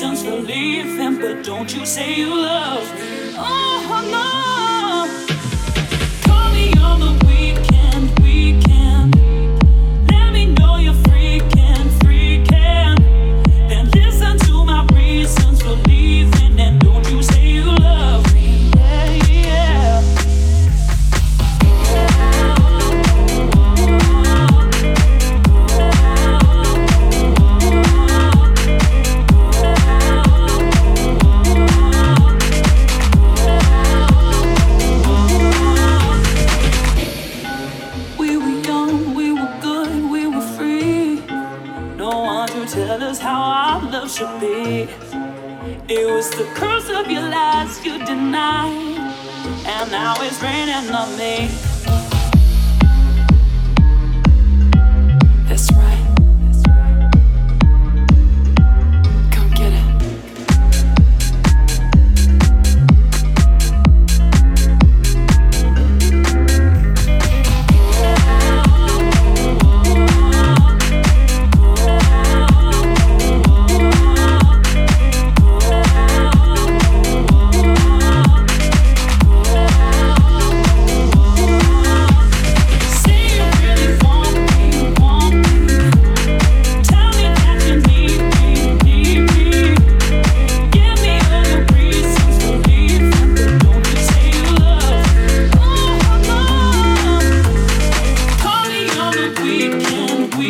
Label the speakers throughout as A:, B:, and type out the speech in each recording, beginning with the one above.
A: reasons for leaving, but don't you say you love me. Oh, no.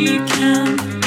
B: we can.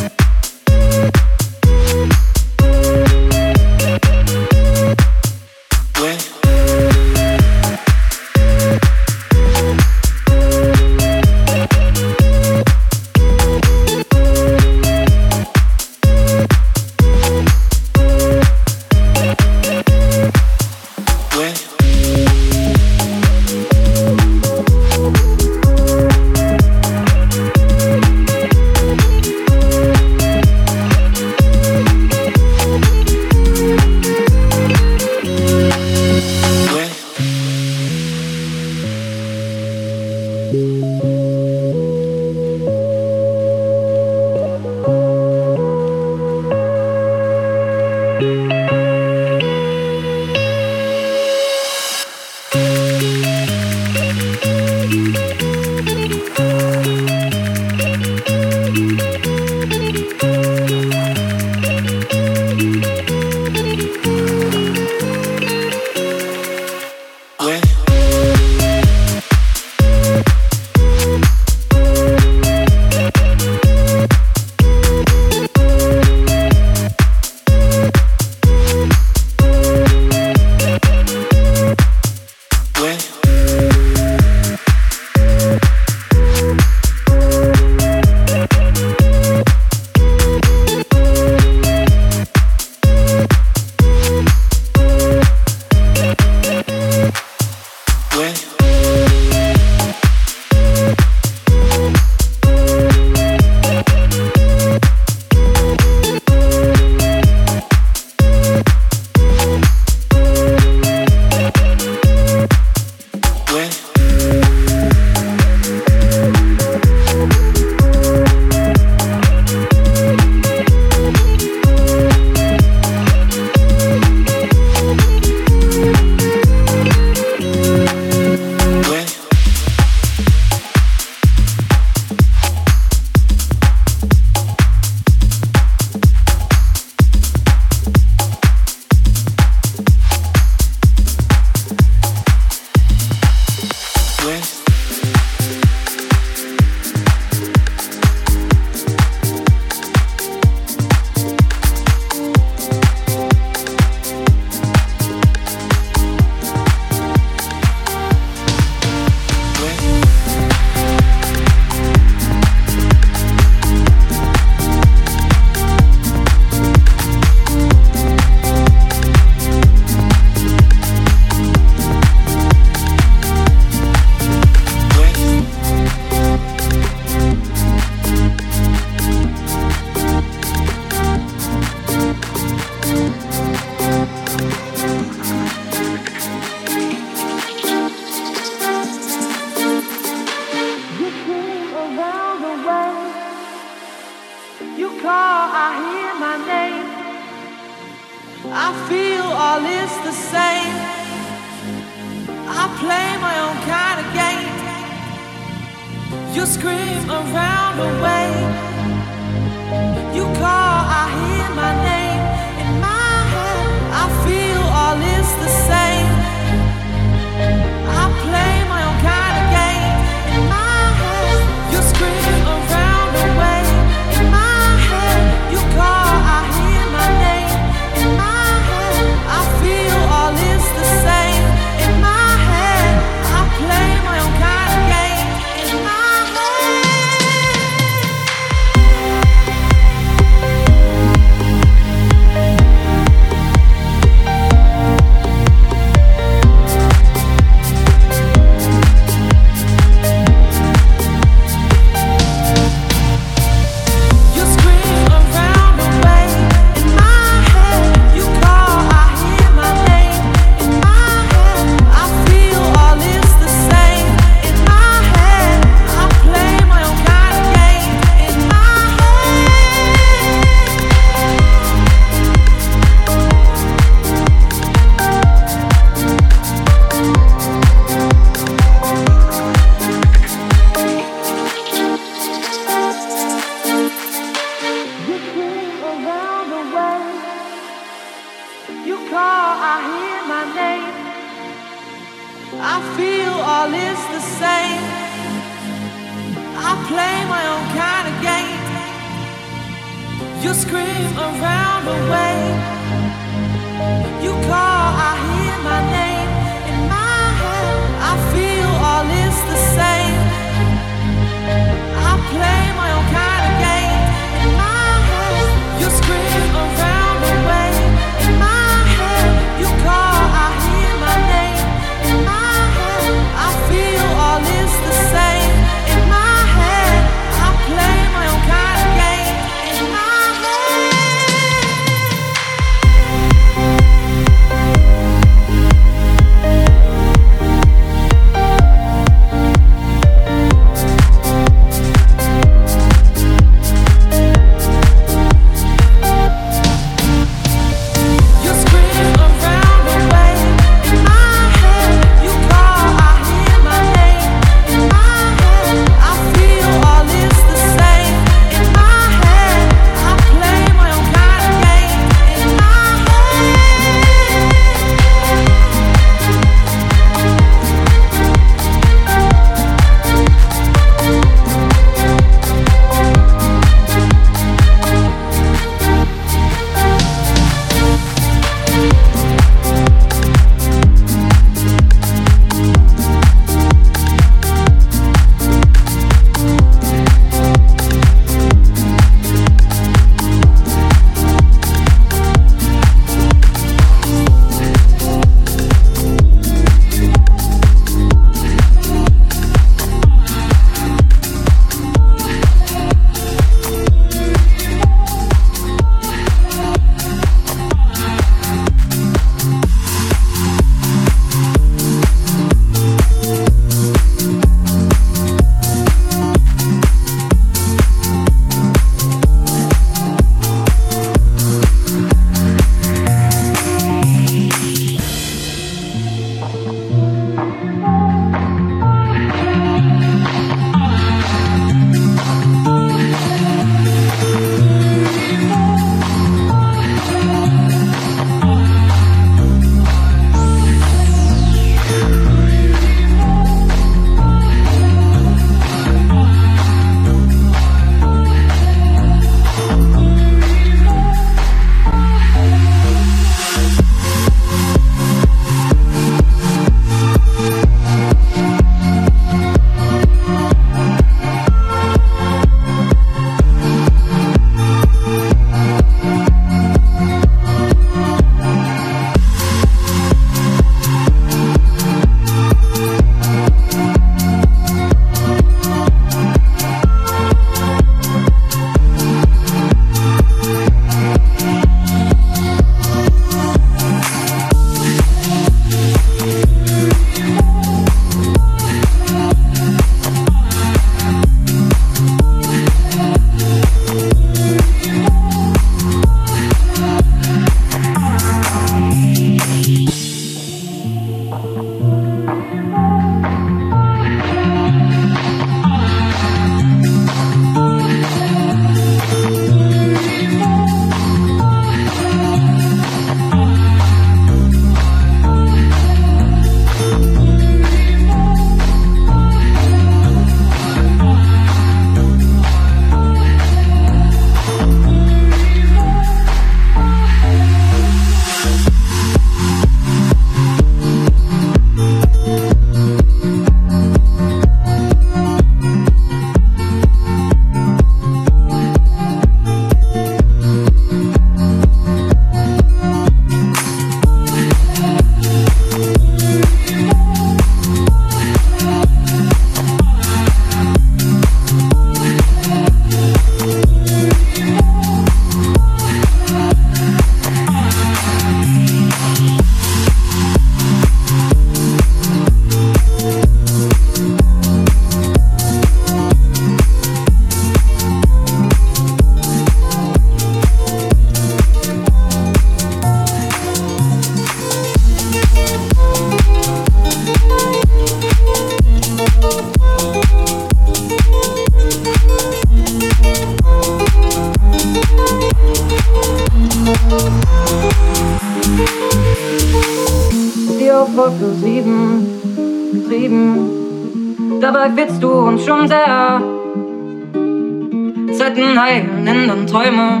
B: Träume.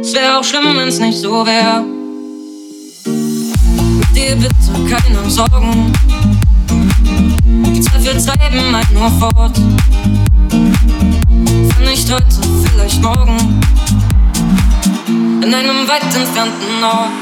B: Es wäre auch schlimm, wenn's nicht so wäre. Dir bitte keine Sorgen. Die Zweifel treiben halt nur fort. Wenn nicht heute, vielleicht morgen. In einem weit entfernten Ort.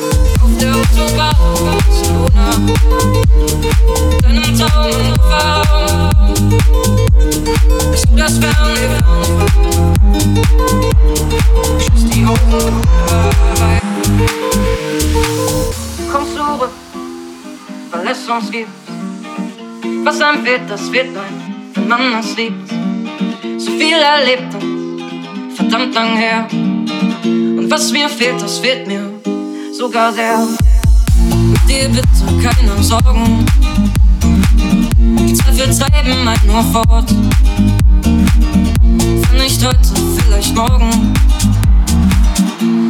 B: Autobahn Barcelona, deinem Traum warum bist du das Ferne? Schließ die Augen dabei. Komm zurück, verlässt uns gibt's. Was einem wird, das wird ein, wenn man es liebt. So viel erlebt und verdammt lang her. Und was mir fehlt, das fehlt mir sogar sehr. Mit dir bitte keine Sorgen. Die Zweifel treiben halt nur fort. Wenn nicht heute, vielleicht morgen.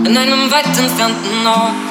B: In einem weit entfernten Ort.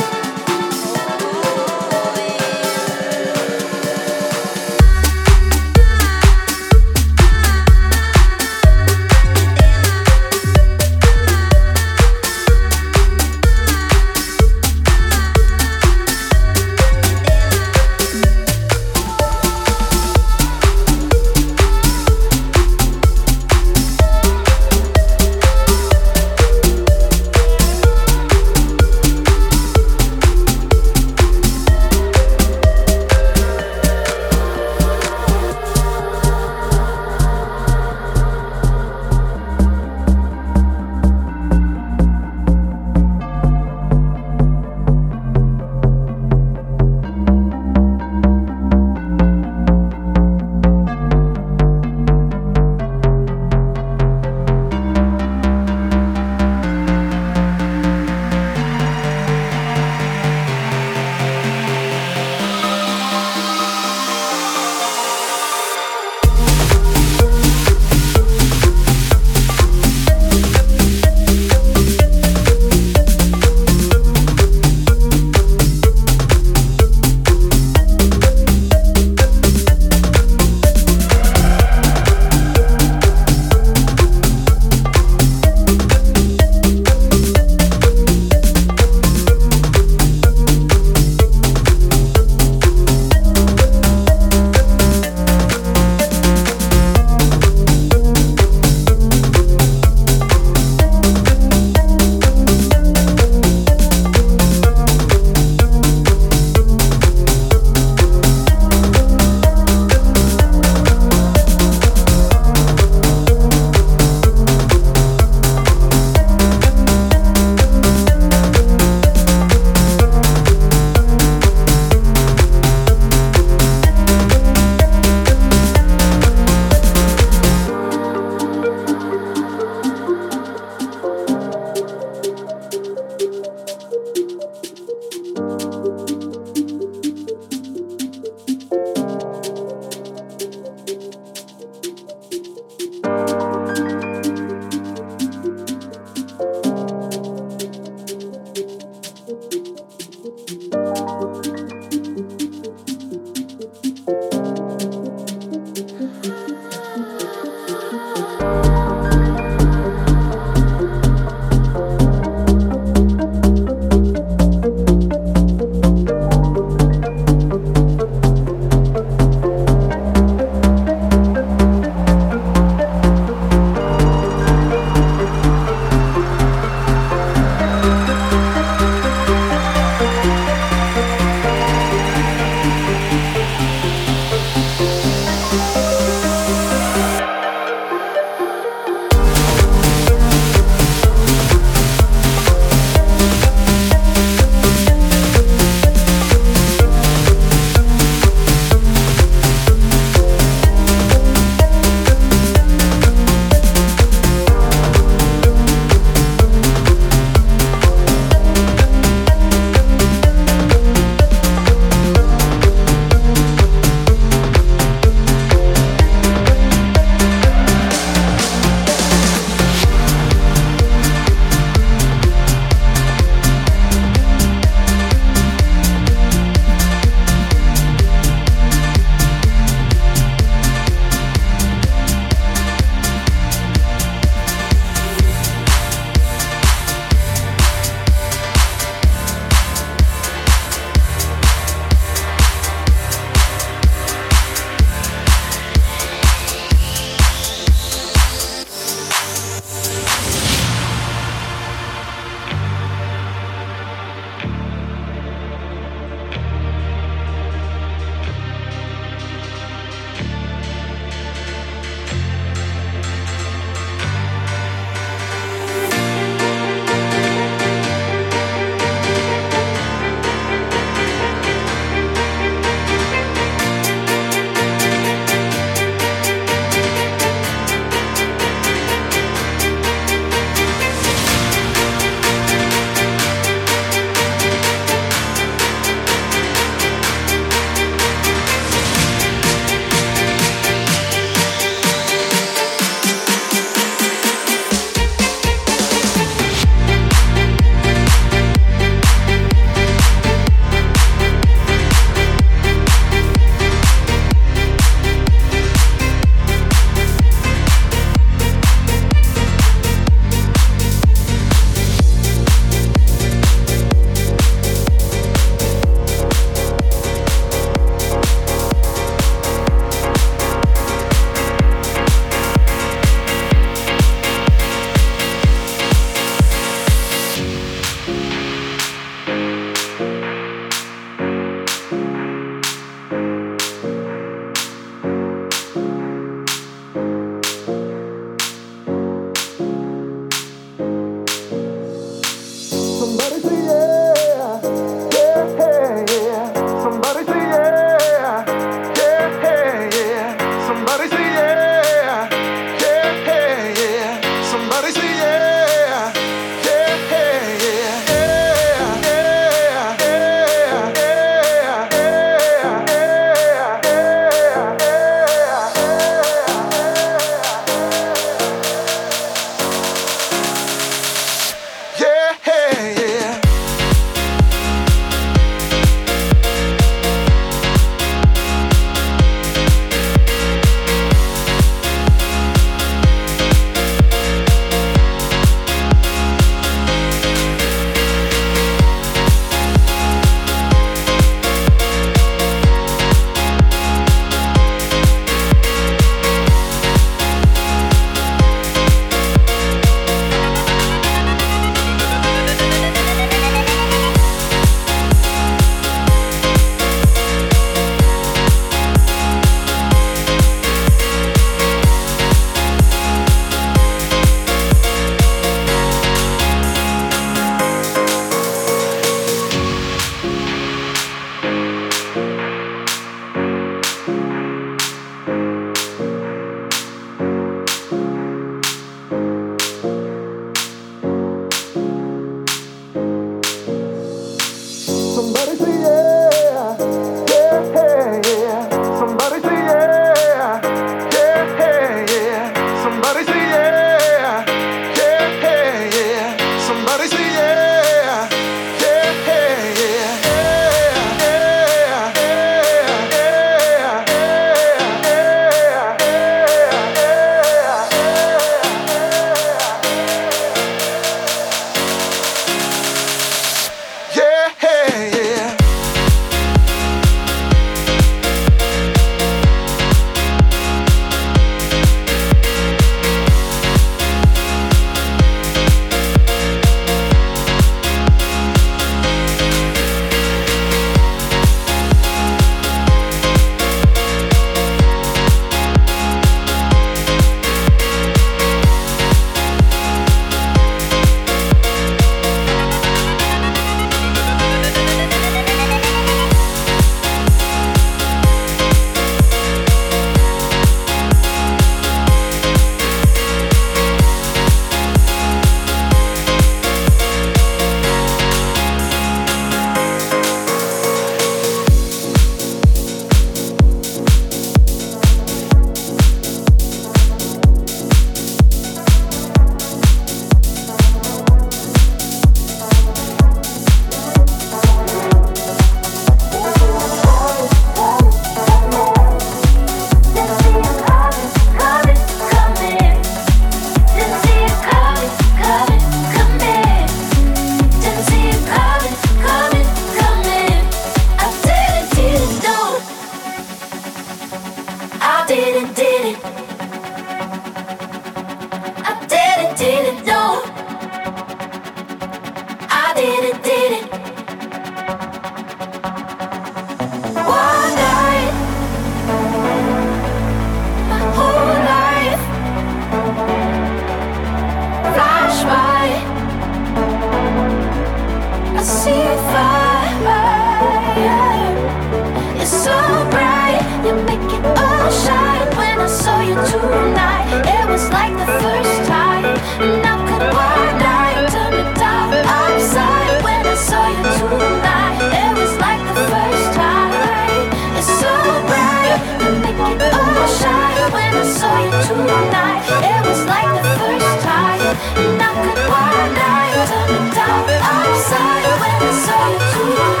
C: Upside when I saw you tonight